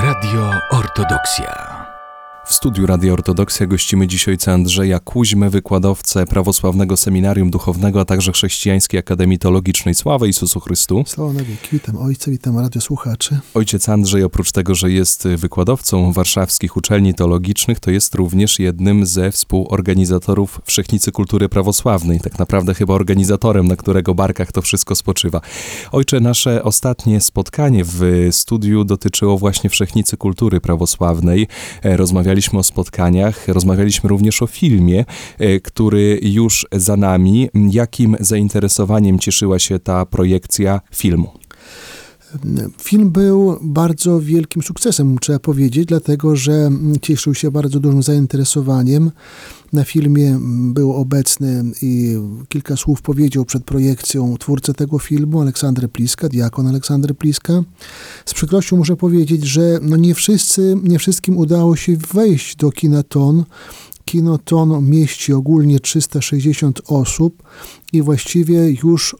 Radio Ortodoksja. W studiu Radio Ortodoksja gościmy dziś ojca Andrzeja Kuźmę, wykładowcę Prawosławnego Seminarium Duchownego, a także Chrześcijańskiej Akademii Teologicznej. Sława Jezusu Chrystu. Sława na wieki. Witam ojca, witam radiosłuchaczy. Ojciec Andrzej, oprócz tego, że jest wykładowcą warszawskich uczelni teologicznych, to jest również jednym ze współorganizatorów Wszechnicy Kultury Prawosławnej. Tak naprawdę chyba organizatorem, na którego barkach to wszystko spoczywa. Ojcze, nasze ostatnie spotkanie w studiu dotyczyło właśnie Wszechnicy Kultury Prawosławnej. Rozmawialiśmy rozmawialiśmy o spotkaniach, rozmawialiśmy również o filmie, e, który już za nami. Jakim zainteresowaniem cieszyła się ta projekcja filmu? Film był bardzo wielkim sukcesem, trzeba powiedzieć, dlatego że cieszył się bardzo dużym zainteresowaniem. Na filmie był obecny i kilka słów powiedział przed projekcją twórcę tego filmu, Aleksandry Pliska, diakon Aleksandry Pliska. Z przykrością muszę powiedzieć, że no nie, wszyscy, nie wszystkim udało się wejść do Kinaton. Kinoton mieści ogólnie 360 osób i właściwie już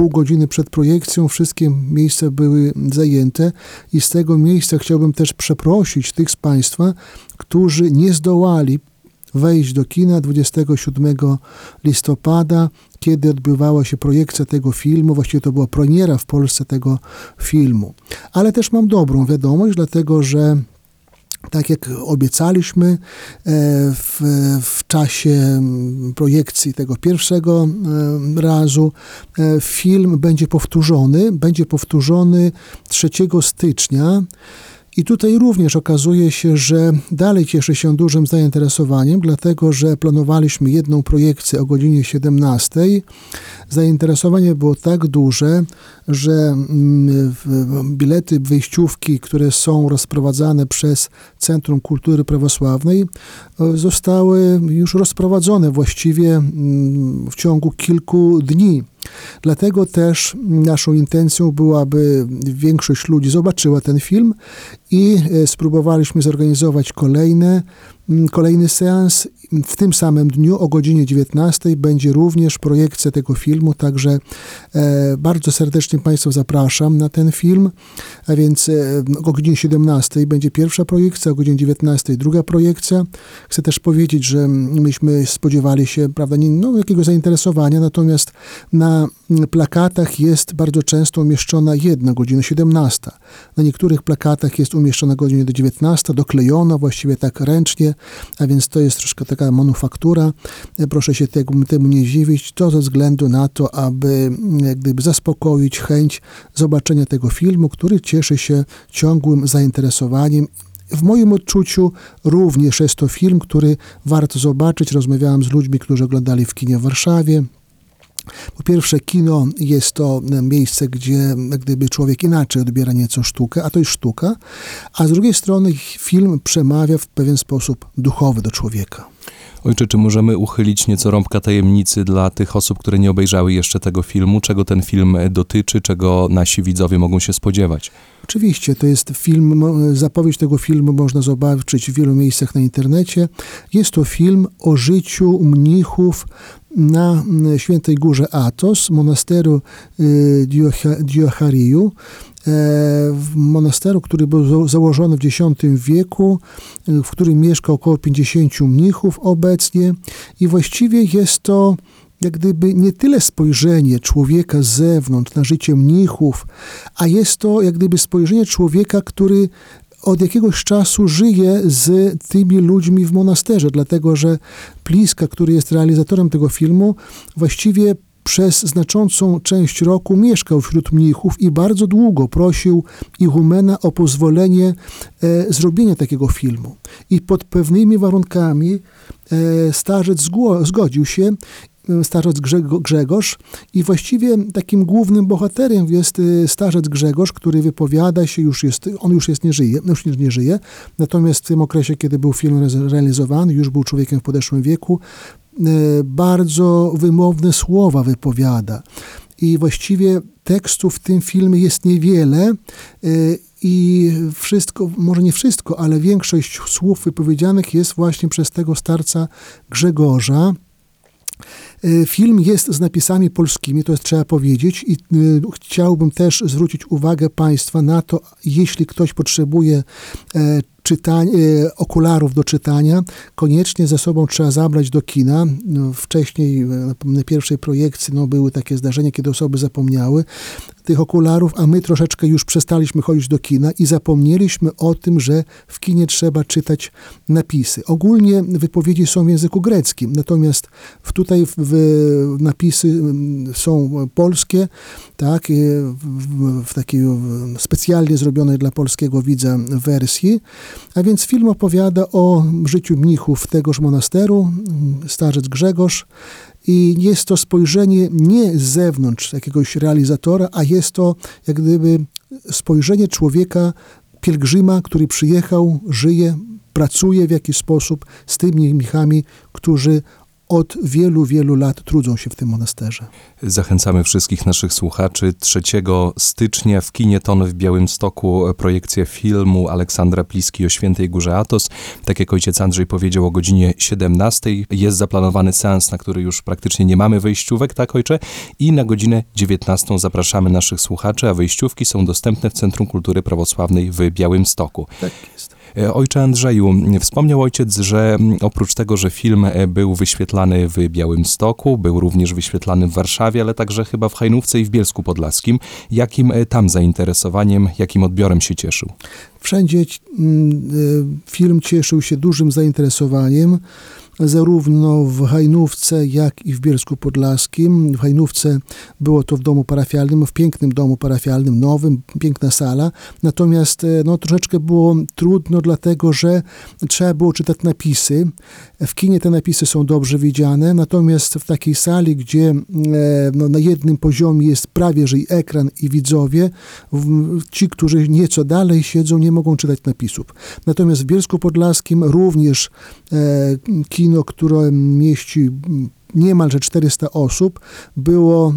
pół godziny przed projekcją wszystkie miejsca były zajęte i z tego miejsca chciałbym też przeprosić tych z Państwa, którzy nie zdołali wejść do kina 27 listopada, kiedy odbywała się projekcja tego filmu. Właściwie to była premiera w Polsce tego filmu. Ale też mam dobrą wiadomość, dlatego że tak jak obiecaliśmy e, w, w, czasie projekcji tego pierwszego e, razu, e, film będzie powtórzony. Będzie powtórzony 3 stycznia. I tutaj również okazuje się, że dalej cieszy się dużym zainteresowaniem, dlatego że planowaliśmy jedną projekcję o godzinie 17. Zainteresowanie było tak duże, że mm, bilety wyjściówki, które są rozprowadzane przez Centrum Kultury Prawosławnej, e, zostały już rozprowadzone właściwie mm, w ciągu kilku dni. Dlatego też naszą intencją była, aby większość ludzi zobaczyła ten film i e, spróbowaliśmy zorganizować kolejne kolejny seans w tym samym dniu o godzinie 19 będzie również projekcja tego filmu, także e, bardzo serdecznie Państwa zapraszam na ten film, a więc e, o godzinie 17 będzie pierwsza projekcja, o godzinie 19 druga projekcja. Chcę też powiedzieć, że myśmy spodziewali się, prawda, nie, no, jakiegoś zainteresowania, natomiast na plakatach jest bardzo często umieszczona jedna godzina 17. Na niektórych plakatach jest umieszczona godzina 19, doklejona właściwie tak ręcznie, a więc to jest troszkę taka manufaktura. Proszę się temu, temu nie dziwić, to ze względu na to, aby gdyby zaspokoić chęć zobaczenia tego filmu, który cieszy się ciągłym zainteresowaniem w moim odczuciu również jest to film, który warto zobaczyć. Rozmawiałem z ludźmi, którzy oglądali w kinie w Warszawie, po pierwsze, kino jest to miejsce, gdzie gdyby człowiek inaczej odbiera nieco sztukę, a to jest sztuka, a z drugiej strony film przemawia w pewien sposób duchowy do człowieka. Ojcze, czy możemy uchylić nieco rąbka tajemnicy dla tych osób, które nie obejrzały jeszcze tego filmu? Czego ten film dotyczy, czego nasi widzowie mogą się spodziewać? Oczywiście, to jest film, zapowiedź tego filmu można zobaczyć w wielu miejscach na internecie. Jest to film o życiu mnichów na Świętej Górze Atos, monasteru y, Diochariu, w monasteru, który był założony w X wieku, w którym mieszka około 50 mnichów obecnie. I właściwie jest to jak gdyby nie tyle spojrzenie człowieka z zewnątrz na życie mnichów, a jest to jak gdyby spojrzenie człowieka, który od jakiegoś czasu żyje z tymi ludźmi w monasterze, dlatego że Pliska, który jest realizatorem tego filmu, właściwie przez znaczącą część roku mieszkał wśród mnichów i bardzo długo prosił Ichumena o pozwolenie e, zrobienia takiego filmu. I pod pewnymi warunkami e, starzec zgodził się starzec Grzegorz i właściwie takim głównym bohaterem jest y, starzec Grzegorz, który wypowiada się, już jest, on już jest nie żyje, już nie żyje, natomiast w tym okresie, kiedy był film realizowany, już był człowiekiem w podeszłym wieku, bardzo wymowne słowa wypowiada. I właściwie tekstów w tym filmie jest niewiele y, i wszystko, może nie wszystko, ale większość słów wypowiedzianych jest właśnie przez tego starca Grzegorza. E, film jest z napisami polskimi, to jest trzeba powiedzieć i y, chciałbym też zwrócić uwagę Państwa na to, jeśli ktoś potrzebuje e, czytania, e, okularów do czytania, koniecznie ze sobą trzeba zabrać do kina. No, wcześniej na pierwszej projekcji no, były takie zdarzenia, kiedy osoby zapomniały tych okularów, a my troszeczkę już przestaliśmy chodzić do kina i zapomnieliśmy o tym, że w kinie trzeba czytać napisy. Ogólnie wypowiedzi są w języku greckim, natomiast tutaj w, w napisy są polskie, tak, w, w takiej specjalnie zrobionej dla polskiego widza wersji, a więc film opowiada o życiu mnichów tegoż monasteru, starzec Grzegorz, i jest to spojrzenie nie z zewnątrz jakiegoś realizatora, a jest to jak gdyby spojrzenie człowieka, pielgrzyma, który przyjechał, żyje, pracuje w jakiś sposób z tymi mnichami, którzy od wielu, wielu lat trudzą się w tym monasterze. Zachęcamy wszystkich naszych słuchaczy. 3 stycznia w kinie Ton w Białymstoku projekcja filmu Aleksandra Pliski o Świętej Górze Atos. Tak jak ojciec Andrzej powiedział o godzinie 17 jest zaplanowany seans, na który już praktycznie nie mamy wejściówek, tak ojcze? I na godzinę 19 zapraszamy naszych słuchaczy, a wejściówki są dostępne w Centrum Kultury Prawosławnej w Białymstoku. Tak jest. E, ojcze Andrzeju, wspomniał ojciec, że oprócz tego, że film e, był wyświetlany w Białymstoku, był również wyświetlany w Warszawie, ale także chyba w Hajnówce i w Bielsku Podlaskim. Jakim e, tam zainteresowaniem, jakim odbiorem się cieszył? Wszędzie film cieszył się dużym zainteresowaniem zarówno w Hajnówce, jak i w Bielsku Podlaskim. W Hajnówce było to w domu parafialnym, w pięknym domu parafialnym, nowym, piękna sala. Natomiast e, no, troszeczkę było trudno, dlatego że trzeba było czytać napisy. W kinie te napisy są dobrze widziane, natomiast w takiej sali, gdzie e, no, na jednym poziomie jest prawie że i ekran i widzowie, ci, którzy nieco dalej siedzą, nie mogą czytać napisów. Natomiast w Bielsku Podlaskim również e, kino kino, które mieści niemalże 400 osób, było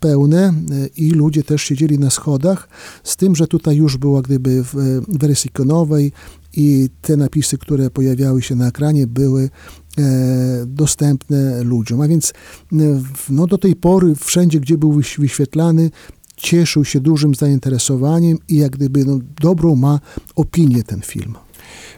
pełne i ludzie też siedzieli na schodach, z tym, że tutaj już była gdyby w wersji konowej i te napisy, które pojawiały się na ekranie, były e, dostępne ludziom. A więc no, do tej pory wszędzie, gdzie był wyświetlany, cieszył się dużym zainteresowaniem i jak gdyby no, dobrą ma opinię ten film.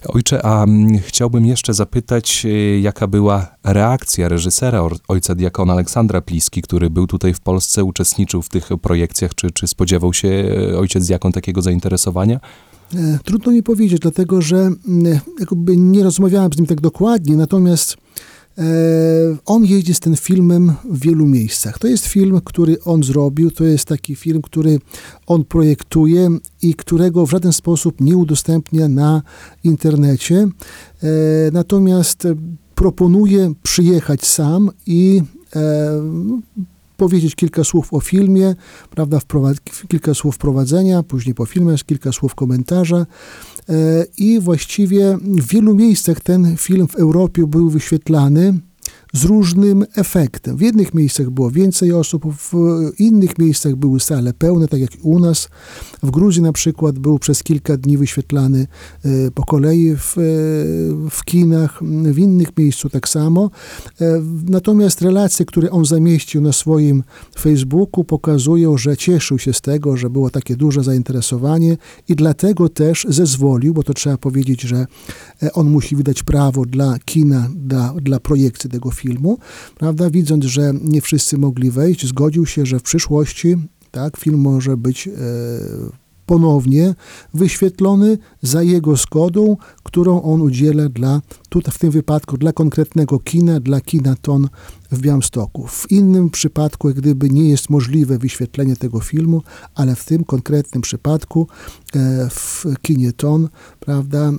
Ojcze, a mm, chciałbym jeszcze zapytać, e, jaka była reakcja reżysera, ojca diakona Aleksandra Pliski, który był tutaj w Polsce, uczestniczył w tych projekcjach. Czy, czy spodziewał się e, ojciec diakon takiego zainteresowania? E, trudno mi powiedzieć, dlatego że mm, jakby nie rozmawiałem z nim tak dokładnie, natomiast on jeździ z tym filmem w wielu miejscach. To jest film, który on zrobił, to jest taki film, który on projektuje i którego w żaden sposób nie udostępnia na internecie. E, natomiast proponuje przyjechać sam i e, powiedzieć kilka słów o filmie, prawda, kilka słów wprowadzenia, później po filmie kilka słów komentarza E, i właściwie w wielu miejscach ten film w Europie był wyświetlany z różnym efektem. W jednych miejscach było więcej osób, w innych miejscach były sale pełne, tak jak u nas. W Gruzji na przykład był przez kilka dni wyświetlany e, po kolei w, e, w kinach, w innych miejscu tak samo. E, natomiast relacje, które on zamieścił na swoim Facebooku pokazują, że cieszył się z tego, że było takie duże zainteresowanie i dlatego też zezwolił, bo to trzeba powiedzieć, że on musi wydać prawo dla kina, dla, dla projekcji tego filmu, prawda? Widząc, że nie wszyscy mogli wejść, zgodził się, że w przyszłości tak, film może być e, ponownie wyświetlony za jego zgodą, którą on udziela dla, tutaj w tym wypadku dla konkretnego kina, dla kina Ton w Białymstoku. W innym przypadku, gdyby nie jest możliwe wyświetlenie tego filmu, ale w tym konkretnym przypadku e, w kinie Ton, prawda,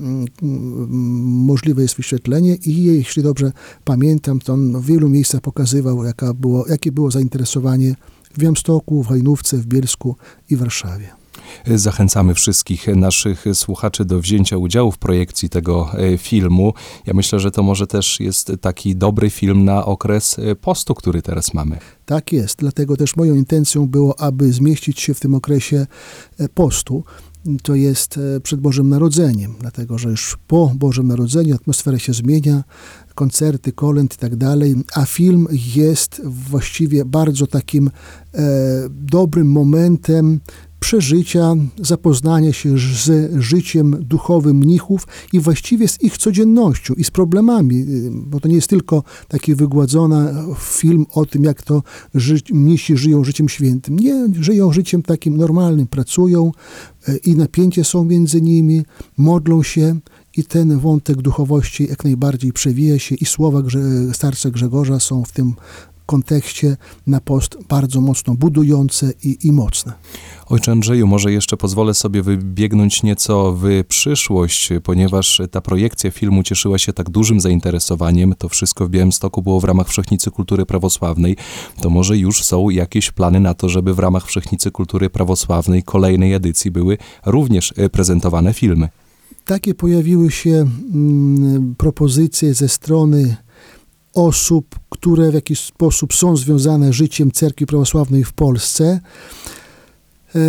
możliwe jest wyświetlenie i jeśli dobrze pamiętam, to on w wielu miejscach pokazywał, jaka było, jakie było zainteresowanie w Białymstoku, w Hajnówce, w Bielsku i Warszawie. Zachęcamy wszystkich naszych słuchaczy do wzięcia udziału w projekcji tego e, filmu. Ja myślę, że to może też jest taki dobry film na okres e, postu, który teraz mamy. Tak jest, dlatego też moją intencją było, aby zmieścić się w tym okresie e, postu. To jest przed Bożym Narodzeniem, dlatego że już po Bożym Narodzeniu atmosfera się zmienia, koncerty, kolęd i tak dalej, a film jest właściwie bardzo takim e, dobrym momentem przeżycia, zapoznania się z życiem duchowym mnichów i właściwie z ich codziennością i z problemami, y, bo to nie jest tylko taki wygładzony film o tym, jak to ży mnisi żyją życiem świętym. Nie, żyją życiem takim normalnym, pracują y, i napięcie są między nimi, modlą się i ten wątek duchowości jak najbardziej przewija się i słowa Grze starca Grzegorza są w tym kontekście na post bardzo mocno budujące i, i mocne. Ojcze Andrzeju, może jeszcze pozwolę sobie wybiegnąć nieco w przyszłość, ponieważ ta projekcja filmu cieszyła się tak dużym zainteresowaniem. To wszystko w Białymstoku było w ramach Wszechnicy Kultury Prawosławnej. To może już są jakieś plany na to, żeby w ramach Wszechnicy Kultury Prawosławnej kolejnej edycji były również e, prezentowane filmy. Takie pojawiły się mm, propozycje ze strony osób, które w jakiś sposób są związane życiem Cerkwi Prawosławnej w Polsce. E,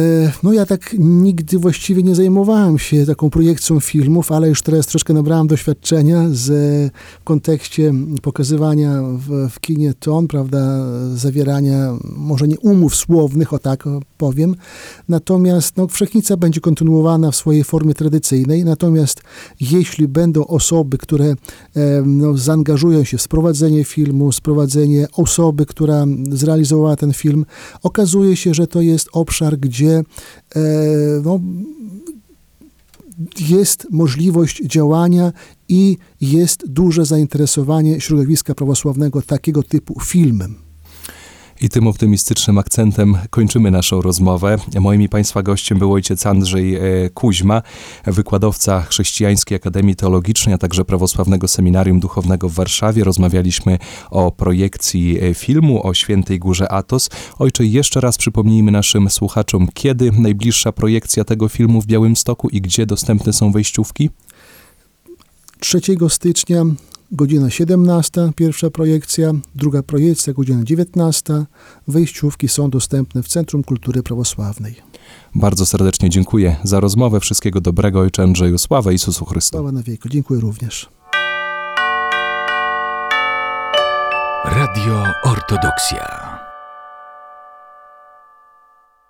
no ja tak nigdy właściwie nie zajmowałem się taką projekcją filmów, ale już teraz troszkę nabrałem doświadczenia z, w kontekście pokazywania w, w kinie ton, prawda, zawierania może nie umów słownych, o tak powiem. Natomiast no, Wszechnica będzie kontynuowana w swojej formie tradycyjnej, natomiast jeśli będą osoby, które no, zaangażują się w sprowadzenie filmu, sprowadzenie osoby, która zrealizowała ten film, okazuje się, że to jest obszar, gdzie e, no, jest możliwość działania i jest duże zainteresowanie środowiska prawosławnego takiego typu filmem. I tym optymistycznym akcentem kończymy naszą rozmowę. Moim i Państwa gościem był ojciec Andrzej e, Kuźma, wykładowca Chrześcijańskiej Akademii Teologicznej, a także Prawosławnego Seminarium Duchownego w Warszawie. Rozmawialiśmy o projekcji e, filmu o Świętej Górze Atos. Ojcze, jeszcze raz przypomnijmy naszym słuchaczom, kiedy najbliższa projekcja tego filmu w Białymstoku i gdzie dostępne są wejściówki? 3 stycznia godzina 17, pierwsza projekcja, druga projekcja, godzina 19. Wejściówki są dostępne w Centrum Kultury Prawosławnej. Bardzo serdecznie dziękuję za rozmowę. Wszystkiego dobrego, Ojcze Andrzeju. Sława Jezusu Chrystu. Sława na wieku. Dziękuję również. Radio Ortodoksja.